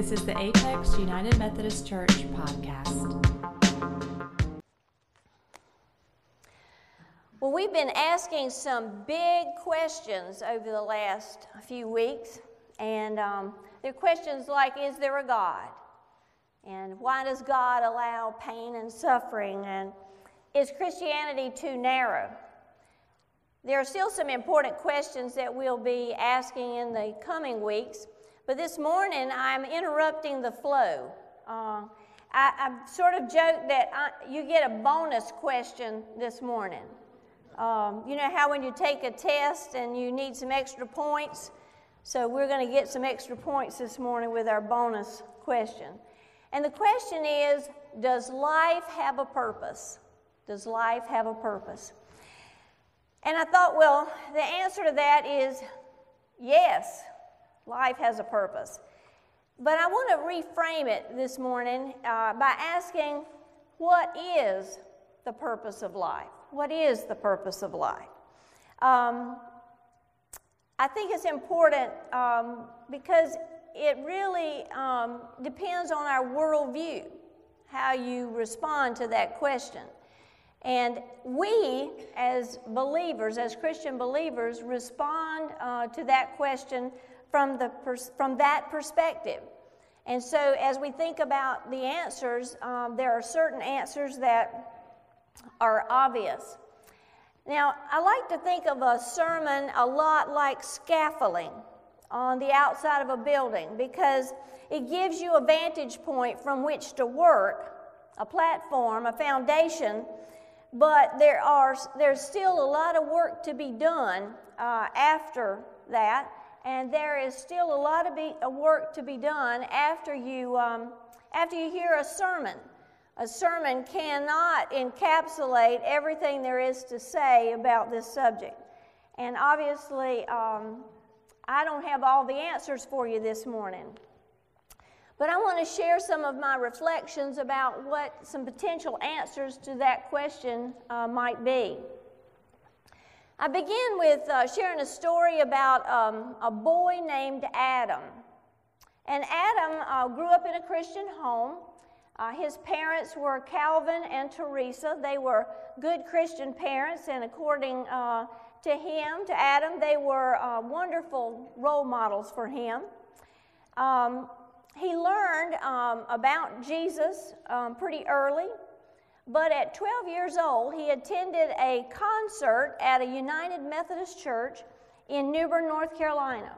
This is the Apex United Methodist Church podcast. Well, we've been asking some big questions over the last few weeks, and um, they're questions like Is there a God? And why does God allow pain and suffering? And is Christianity too narrow? There are still some important questions that we'll be asking in the coming weeks, but this morning I'm interrupting the flow. Uh, I, I, sort of joked that I, you get a bonus question this morning. Um, you know how when you take a test and you need some extra points? So we're going to get some extra points this morning with our bonus question. And the question is Does life have a purpose? Does life have a purpose? And I thought, well, the answer to that is yes, life has a purpose. But I want to reframe it this morning uh, by asking, what is the purpose of life? What is the purpose of life? Um, I think it's important um, because it really um, depends on our worldview, how you respond to that question. And we, as believers, as Christian believers, respond uh, to that question from, the pers- from that perspective. And so, as we think about the answers, um, there are certain answers that are obvious. Now, I like to think of a sermon a lot like scaffolding on the outside of a building because it gives you a vantage point from which to work, a platform, a foundation but there are, there's still a lot of work to be done uh, after that, and there is still a lot of be, work to be done after you, um, after you hear a sermon. A sermon cannot encapsulate everything there is to say about this subject. And obviously, um, I don't have all the answers for you this morning. But I want to share some of my reflections about what some potential answers to that question uh, might be. I begin with uh, sharing a story about um, a boy named Adam. And Adam uh, grew up in a Christian home. Uh, his parents were Calvin and Teresa. They were good Christian parents, and according uh, to him, to Adam, they were uh, wonderful role models for him. Um, he learned um, about Jesus um, pretty early, but at 12 years old, he attended a concert at a United Methodist Church in New Bern, North Carolina.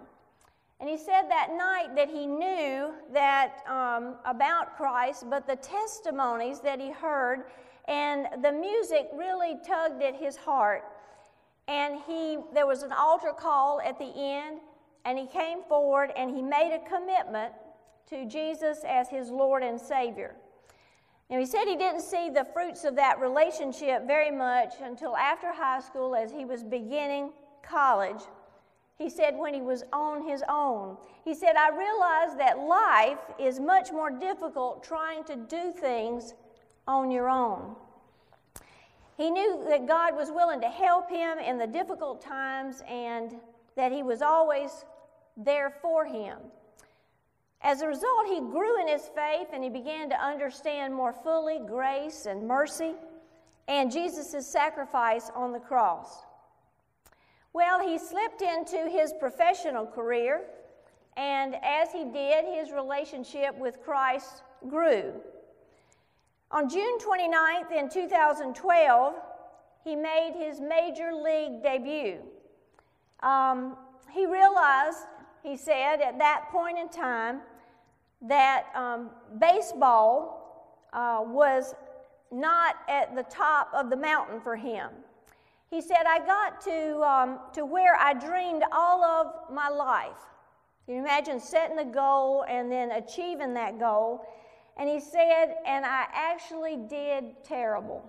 And he said that night that he knew that um, about Christ, but the testimonies that he heard and the music really tugged at his heart. And he, there was an altar call at the end, and he came forward and he made a commitment to Jesus as his Lord and Savior. Now, he said he didn't see the fruits of that relationship very much until after high school as he was beginning college. He said when he was on his own. He said, I realized that life is much more difficult trying to do things on your own. He knew that God was willing to help him in the difficult times and that he was always there for him. As a result, he grew in his faith and he began to understand more fully grace and mercy and Jesus' sacrifice on the cross. Well, he slipped into his professional career, and as he did, his relationship with Christ grew. On June 29th, in 2012, he made his major league debut. Um, he realized, he said, at that point in time, that um, baseball uh, was not at the top of the mountain for him. He said, I got to, um, to where I dreamed all of my life. Can you imagine setting a goal and then achieving that goal? And he said, and I actually did terrible.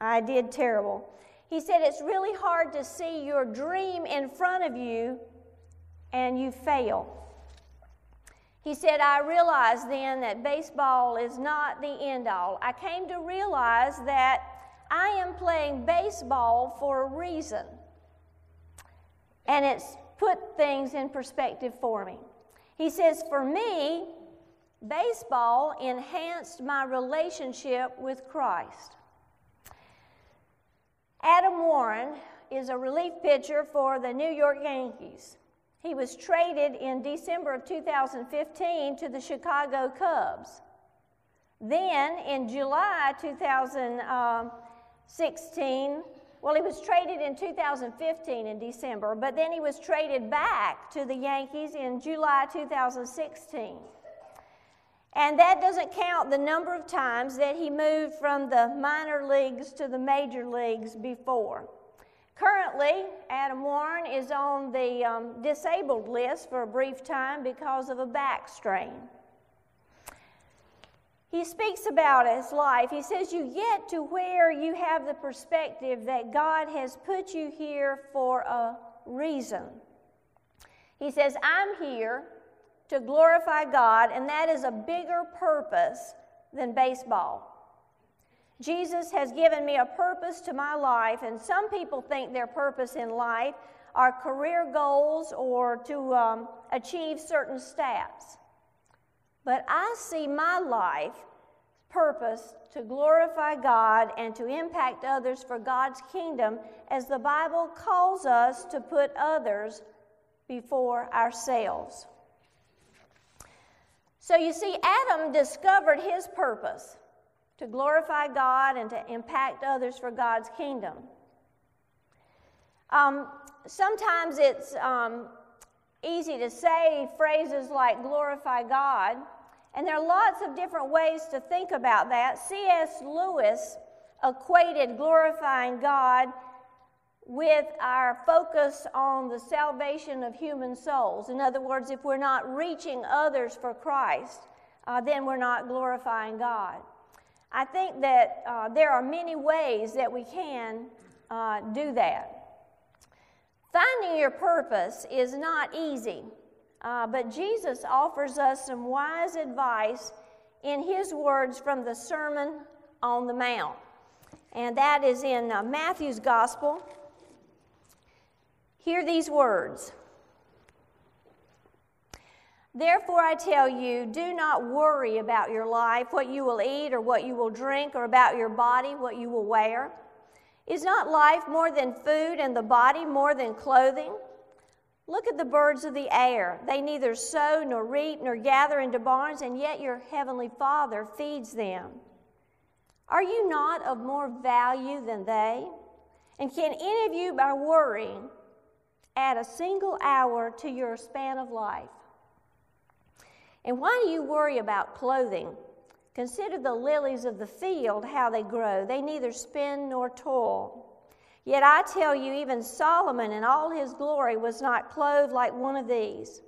I did terrible. He said, it's really hard to see your dream in front of you and you fail. He said, I realized then that baseball is not the end all. I came to realize that I am playing baseball for a reason. And it's put things in perspective for me. He says, For me, baseball enhanced my relationship with Christ. Adam Warren is a relief pitcher for the New York Yankees. He was traded in December of 2015 to the Chicago Cubs. Then in July 2016, well, he was traded in 2015 in December, but then he was traded back to the Yankees in July 2016. And that doesn't count the number of times that he moved from the minor leagues to the major leagues before. Currently, Adam Warren is on the um, disabled list for a brief time because of a back strain. He speaks about his life. He says, You get to where you have the perspective that God has put you here for a reason. He says, I'm here to glorify God, and that is a bigger purpose than baseball. Jesus has given me a purpose to my life, and some people think their purpose in life are career goals or to um, achieve certain stats. But I see my life purpose to glorify God and to impact others for God's kingdom as the Bible calls us to put others before ourselves. So you see, Adam discovered his purpose to glorify God and to impact others for God's kingdom. Um, sometimes it's um, easy to say phrases like glorify God, and there are lots of different ways to think about that. C.S. Lewis equated glorifying God with our focus on the salvation of human souls. In other words, if we're not reaching others for Christ, uh, then we're not glorifying God. I think that uh, there are many ways that we can uh, do that. Finding your purpose is not easy, uh, but Jesus offers us some wise advice in his words from the Sermon on the Mount. And that is in uh, Matthew's Gospel, Hear these words. Therefore, I tell you, do not worry about your life, what you will eat or what you will drink, or about your body, what you will wear. Is not life more than food, and the body more than clothing? Look at the birds of the air. They neither sow nor reap nor gather into barns, and yet your heavenly Father feeds them. Are you not of more value than they? And can any of you, by worrying, add a single hour to your span of life. And why do you worry about clothing? Consider the lilies of the field, how they grow. They neither spin nor toil. Yet I tell you, even Solomon in all his glory was not clothed like one of these.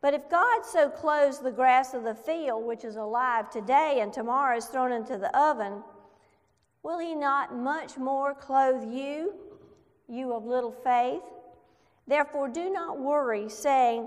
But if God so clothes the grass of the field, which is alive today and tomorrow is thrown into the oven, will he not much more clothe you, you of little faith. Therefore, do not worry, saying,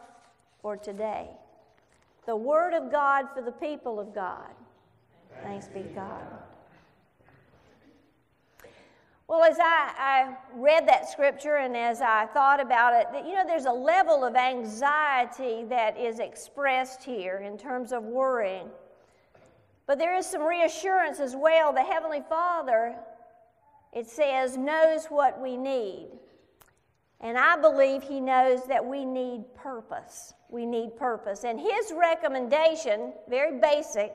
for today. The Word of God for the people of God. Thanks be to God. Well, as I, I, read that scripture and as I thought about it, you know, there's a level of anxiety that is expressed here in terms of worrying. But there is some reassurance as well. The Heavenly Father, it says, knows what we need. And I believe He knows that we need purpose. We need purpose. And His recommendation, very basic,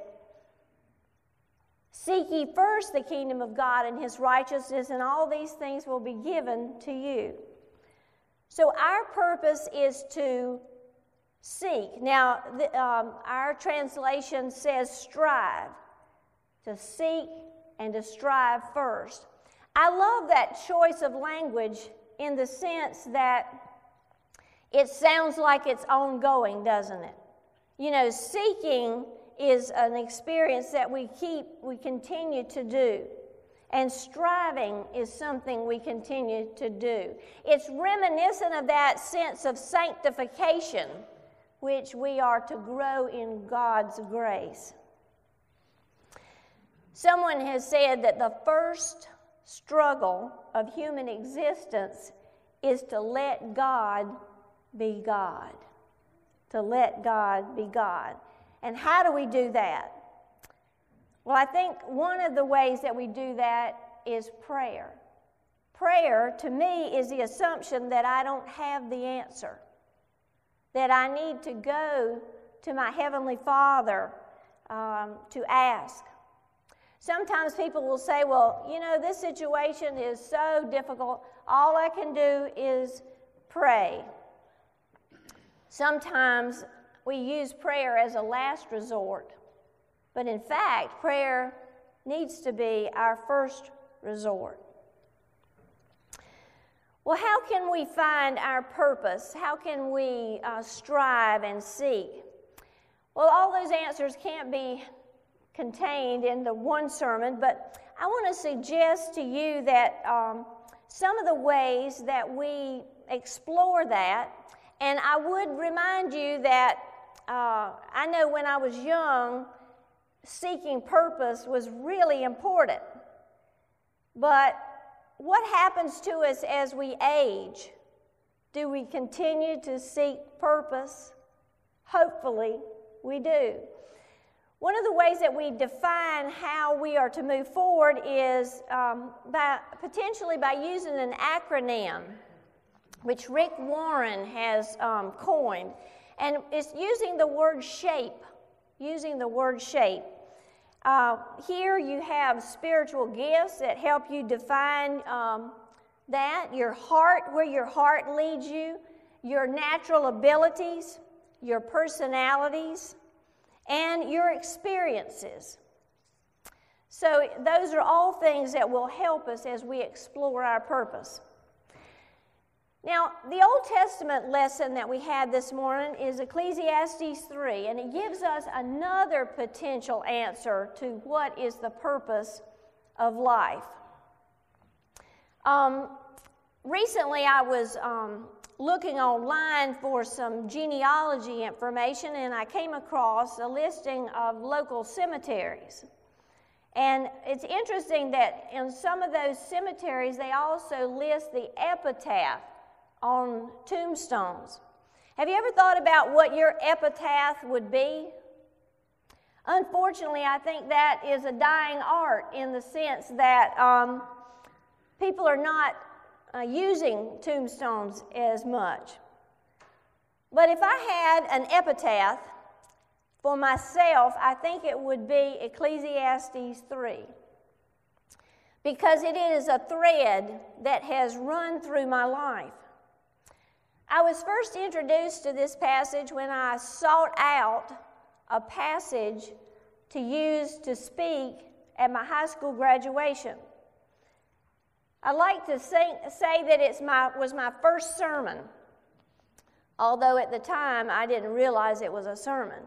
Seek ye first the kingdom of God and his righteousness, and all these things will be given to you. So, our purpose is to Seek. Now, the, um, our translation says strive, to seek and to strive first. I love that choice of language in the sense that It sounds like it's ongoing, doesn't it? You know, seeking is an experience that we keep, we continue to do. And striving is something we continue to do. It's reminiscent of that sense of sanctification, which we are to grow in God's grace. Someone has said that the first struggle of human existence is to let God be God. To let God be God. And how do we do that? Well, I think one of the ways that we do that is prayer. Prayer, to me, is the assumption that I don't have the answer, that I need to go to my Heavenly Father um, to ask. Sometimes people will say, Well, you know, this situation is so difficult, all I can do is pray. Sometimes we use prayer as a last resort, but in fact, prayer needs to be our first resort. Well, how can we find our purpose? How can we uh, strive and seek? Well, all those answers can't be contained in the one sermon, but I want to suggest to you that um, some of the ways that we explore that, and I would remind you that uh, I know when I was young, seeking purpose was really important. But what happens to us as we age? Do we continue to seek purpose? Hopefully, we do. One of the ways that we define how we are to move forward is um, by, potentially by using an acronym, which Rick Warren has um, coined. And it's using the word shape, using the word shape. Uh, here you have spiritual gifts that help you define um, that, your heart, where your heart leads you, your natural abilities, your personalities and your experiences. So, those are all things that will help us as we explore our purpose. Now, the Old Testament lesson that we had this morning is Ecclesiastes 3, and it gives us another potential answer to what is the purpose of life. Um, recently, I was um, looking online for some genealogy information, and I came across a listing of local cemeteries. And it's interesting that in some of those cemeteries, they also list the epitaph on tombstones. Have you ever thought about what your epitaph would be? Unfortunately, I think that is a dying art in the sense that um, people are not uh, using tombstones as much. But if I had an epitaph for myself, I think it would be Ecclesiastes 3. Because it is a thread that has run through my life. I was first introduced to this passage when I sought out a passage to use to speak at my high school graduation. I like to say, say that it was my first sermon, although at the time I didn't realize it was a sermon.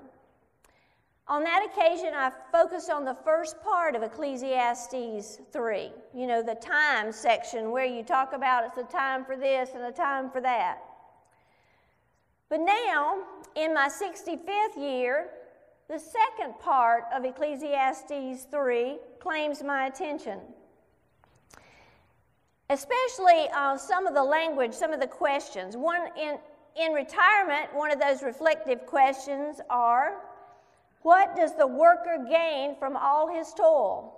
On that occasion, I focused on the first part of Ecclesiastes 3, you know, the time section where you talk about it's a time for this and a time for that. But now, in my 65th year, the second part of Ecclesiastes 3 claims my attention. Especially uh, some of the language, some of the questions. One in, in retirement, one of those reflective questions are What does the worker gain from all his toil?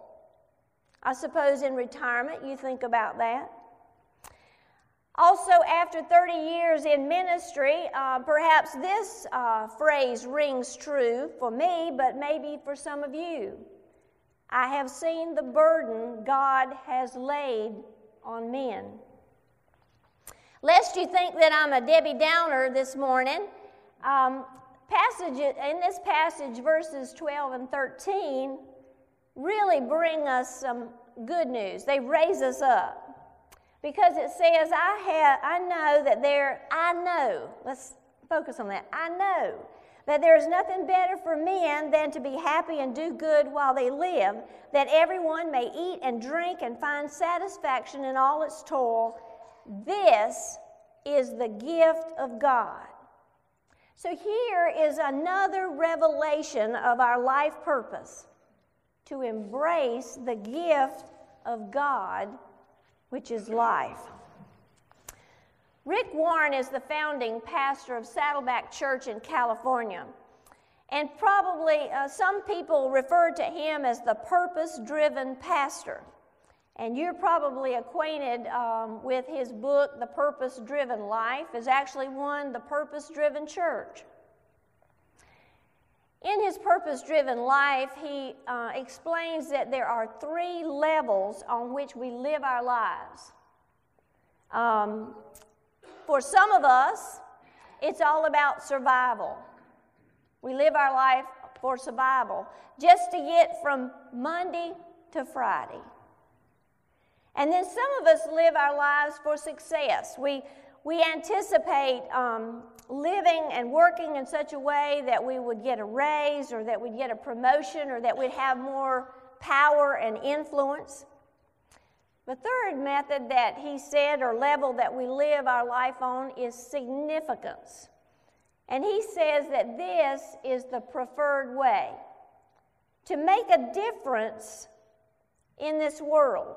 I suppose in retirement you think about that. Also, after 30 years in ministry, uh, perhaps this uh, phrase rings true for me, but maybe for some of you. I have seen the burden God has laid on men. Lest you think that I'm a Debbie Downer this morning, um, passage, in this passage, verses 12 and 13 really bring us some good news. They raise us up. because it says, I, have, I know that there, I know, let's focus on that. I know that there is nothing better for men than to be happy and do good while they live, that everyone may eat and drink and find satisfaction in all its toil. This is the gift of God. So here is another revelation of our life purpose to embrace the gift of God, which is life. Rick Warren is the founding pastor of Saddleback Church in California. And probably uh, some people refer to him as the purpose driven pastor. And you're probably acquainted um, with his book, The Purpose Driven Life, is actually one, The Purpose Driven Church. In his purpose driven life, he uh, explains that there are three levels on which we live our lives. Um, for some of us, it's all about survival. We live our life for survival, just to get from Monday to Friday. And then some of us live our lives for success. We, we anticipate um, living and working in such a way that we would get a raise or that we'd get a promotion or that we'd have more power and influence. The third method that he said, or level that we live our life on, is significance. And he says that this is the preferred way to make a difference in this world.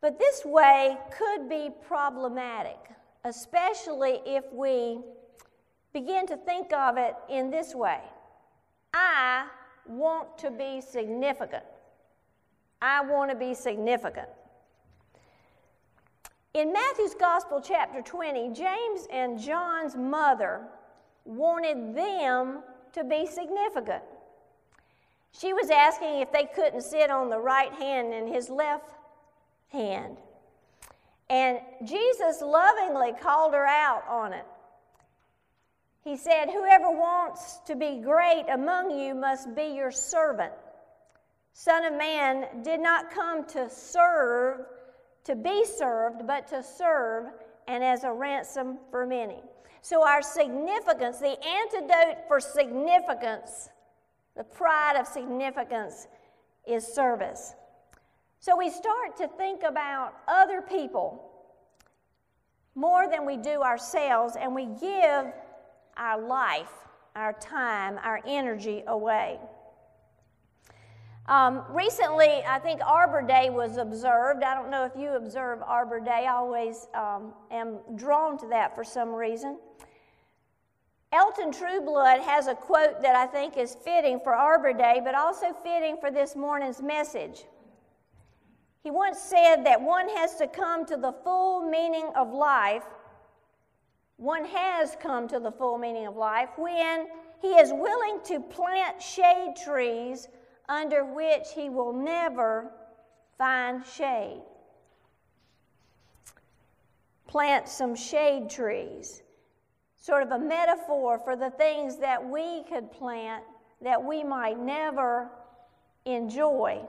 But this way could be problematic, especially if we begin to think of it in this way I want to be significant. I want to be significant. In Matthew's Gospel, chapter 20, James and John's mother wanted them to be significant. She was asking if they couldn't sit on the right hand and his left hand. And Jesus lovingly called her out on it. He said, Whoever wants to be great among you must be your servant. Son of Man did not come to serve, to be served, but to serve, and as a ransom for many. So, our significance, the antidote for significance, the pride of significance, is service. So, we start to think about other people more than we do ourselves, and we give our life, our time, our energy away. Um, recently, I think Arbor Day was observed. I don't know if you observe Arbor Day. I always um, am drawn to that for some reason. Elton Trueblood has a quote that I think is fitting for Arbor Day, but also fitting for this morning's message. He once said that one has to come to the full meaning of life. One has come to the full meaning of life when he is willing to plant shade trees under which he will never find shade. Plant some shade trees, sort of a metaphor for the things that we could plant that we might never enjoy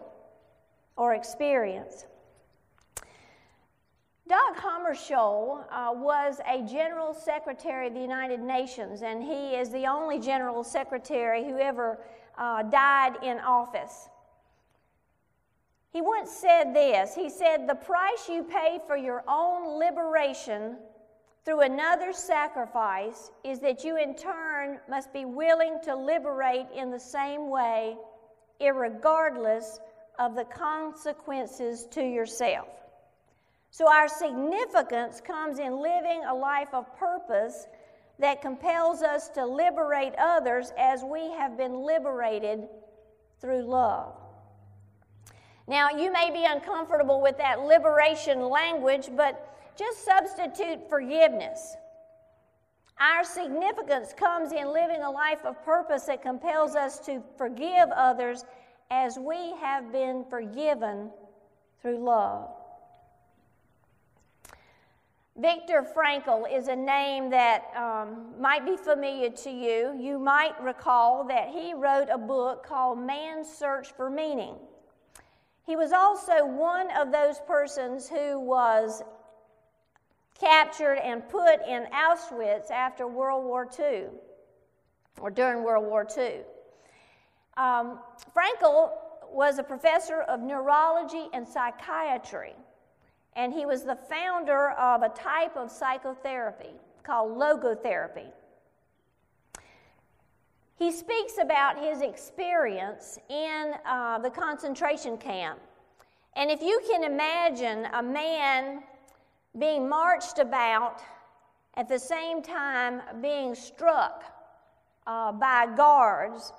or experience. Dag Hammarskjöld uh, was a general secretary of the United Nations, and he is the only general secretary who ever uh, died in office. He once said this He said, The price you pay for your own liberation through another's sacrifice is that you, in turn, must be willing to liberate in the same way, regardless of the consequences to yourself. So, our significance comes in living a life of purpose that compels us to liberate others as we have been liberated through love. Now, you may be uncomfortable with that liberation language, but just substitute forgiveness. Our significance comes in living a life of purpose that compels us to forgive others as we have been forgiven through love. Viktor Frankl is a name that um, might be familiar to you. You might recall that he wrote a book called Man's Search for Meaning. He was also one of those persons who was captured and put in Auschwitz after World War II, or during World War II. Um, Frankl was a professor of neurology and psychiatry, and he was the founder of a type of psychotherapy called logotherapy. He speaks about his experience in uh, the concentration camp. And if you can imagine a man being marched about at the same time being struck uh, by guards,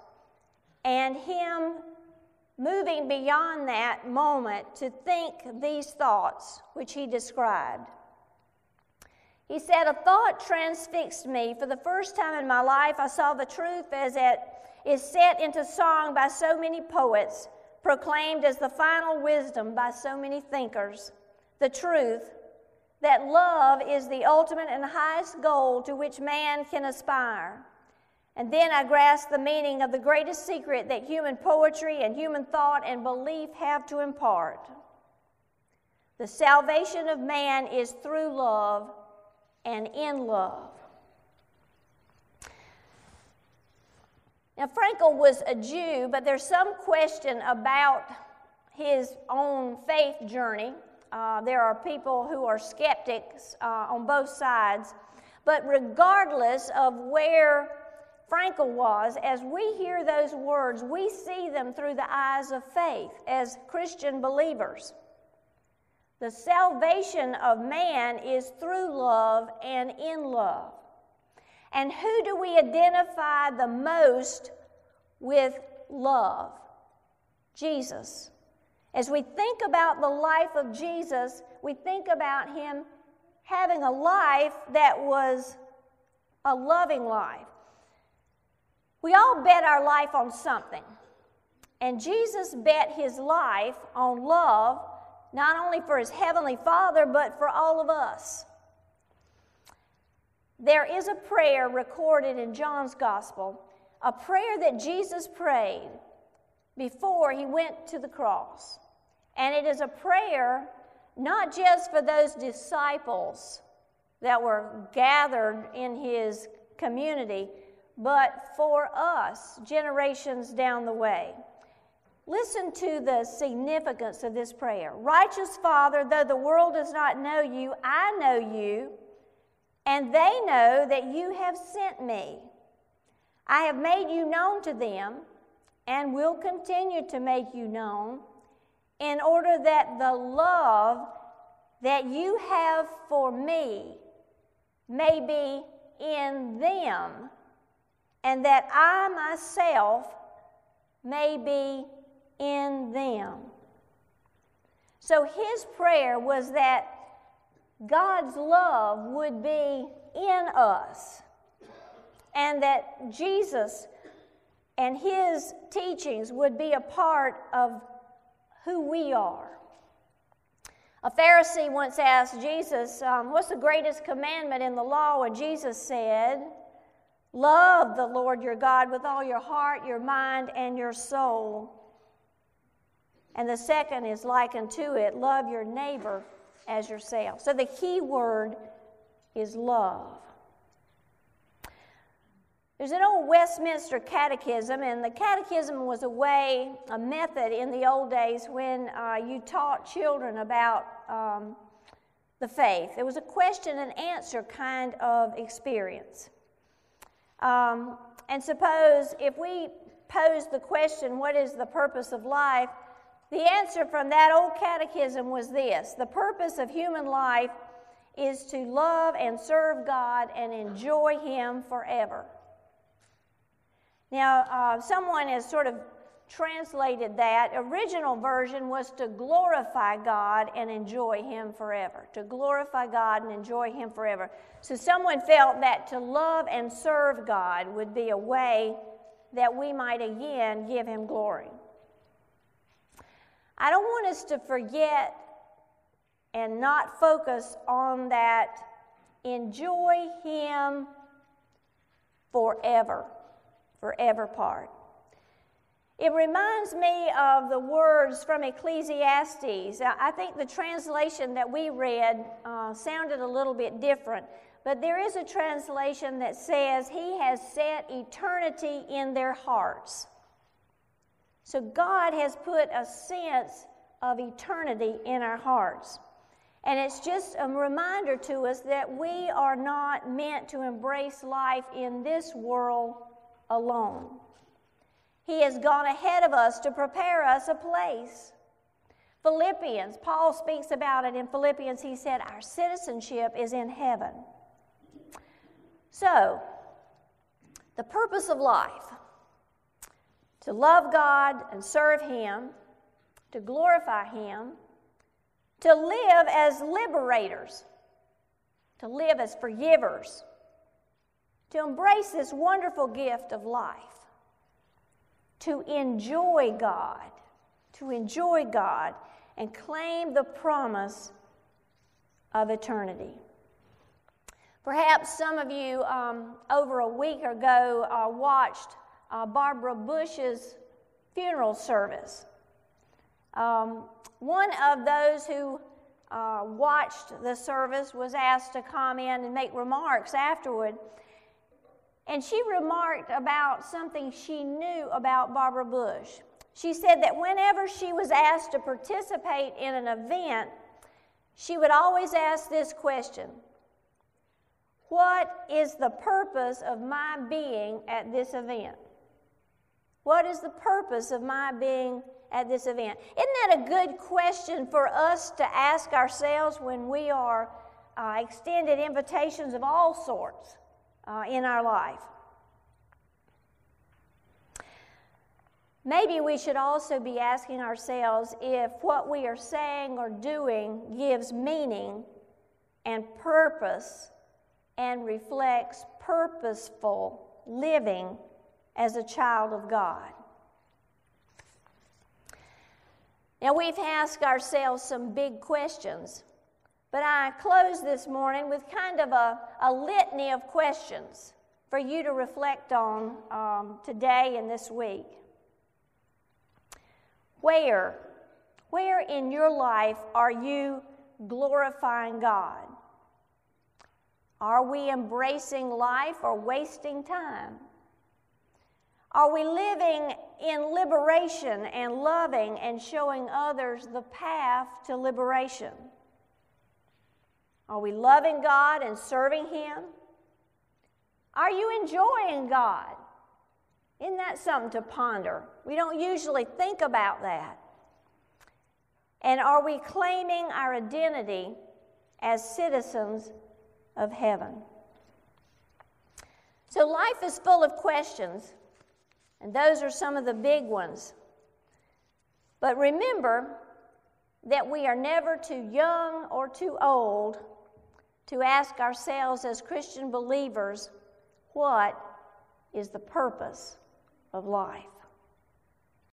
and him moving beyond that moment to think these thoughts which he described. He said, A thought transfixed me. For the first time in my life, I saw the truth as it is set into song by so many poets, proclaimed as the final wisdom by so many thinkers. The truth that love is the ultimate and highest goal to which man can aspire. And then I grasped the meaning of the greatest secret that human poetry and human thought and belief have to impart. The salvation of man is through love and in love. Now, Frankl was a Jew, but there's some question about his own faith journey. Uh, there are people who are skeptics uh, on both sides. But regardless of where Frankl was, as we hear those words, we see them through the eyes of faith as Christian believers. The salvation of man is through love and in love. And who do we identify the most with love? Jesus. As we think about the life of Jesus, we think about him having a life that was a loving life. We all bet our life on something. And Jesus bet his life on love, not only for his heavenly Father, but for all of us. There is a prayer recorded in John's Gospel, a prayer that Jesus prayed before he went to the cross. And it is a prayer not just for those disciples that were gathered in his community, but for us, generations down the way. Listen to the significance of this prayer. Righteous Father, though the world does not know you, I know you, and they know that you have sent me. I have made you known to them and will continue to make you known in order that the love that you have for me may be in them and that I myself may be in them. So his prayer was that God's love would be in us and that Jesus and his teachings would be a part of who we are. A Pharisee once asked Jesus, um, What's the greatest commandment in the law? And Jesus said, Love the Lord your God with all your heart, your mind, and your soul. And the second is likened to it love your neighbor as yourself. So the key word is love. There's an old Westminster catechism, and the catechism was a way, a method in the old days when uh, you taught children about um, the faith. It was a question and answer kind of experience. Um, and suppose if we pose the question, What is the purpose of life? the answer from that old catechism was this The purpose of human life is to love and serve God and enjoy Him forever. Now, uh, someone has sort of translated that. Original version was to glorify God and enjoy Him forever. To glorify God and enjoy Him forever. So someone felt that to love and serve God would be a way that we might again give Him glory. I don't want us to forget and not focus on that enjoy Him forever, forever part. It reminds me of the words from Ecclesiastes. I think the translation that we read uh, sounded a little bit different, but there is a translation that says, He has set eternity in their hearts. So God has put a sense of eternity in our hearts. And it's just a reminder to us that we are not meant to embrace life in this world alone. He has gone ahead of us to prepare us a place. Philippians, Paul speaks about it in Philippians. He said, Our citizenship is in heaven. So, the purpose of life to love God and serve Him, to glorify Him, to live as liberators, to live as forgivers, to embrace this wonderful gift of life to enjoy God, to enjoy God and claim the promise of eternity. Perhaps some of you um, over a week ago uh, watched uh, Barbara Bush's funeral service. Um, one of those who uh, watched the service was asked to come in and make remarks afterward. And she remarked about something she knew about Barbara Bush. She said that whenever she was asked to participate in an event, she would always ask this question What is the purpose of my being at this event? What is the purpose of my being at this event? Isn't that a good question for us to ask ourselves when we are uh, extended invitations of all sorts? Uh, in our life. Maybe we should also be asking ourselves if what we are saying or doing gives meaning and purpose and reflects purposeful living as a child of God. Now, we've asked ourselves some big questions but I close this morning with kind of a, a litany of questions for you to reflect on um, today and this week. Where, where in your life are you glorifying God? Are we embracing life or wasting time? Are we living in liberation and loving and showing others the path to liberation? Are we loving God and serving Him? Are you enjoying God? Isn't that something to ponder? We don't usually think about that. And are we claiming our identity as citizens of heaven? So, life is full of questions, and those are some of the big ones. But remember that we are never too young or too old to ask ourselves as Christian believers what is the purpose of life?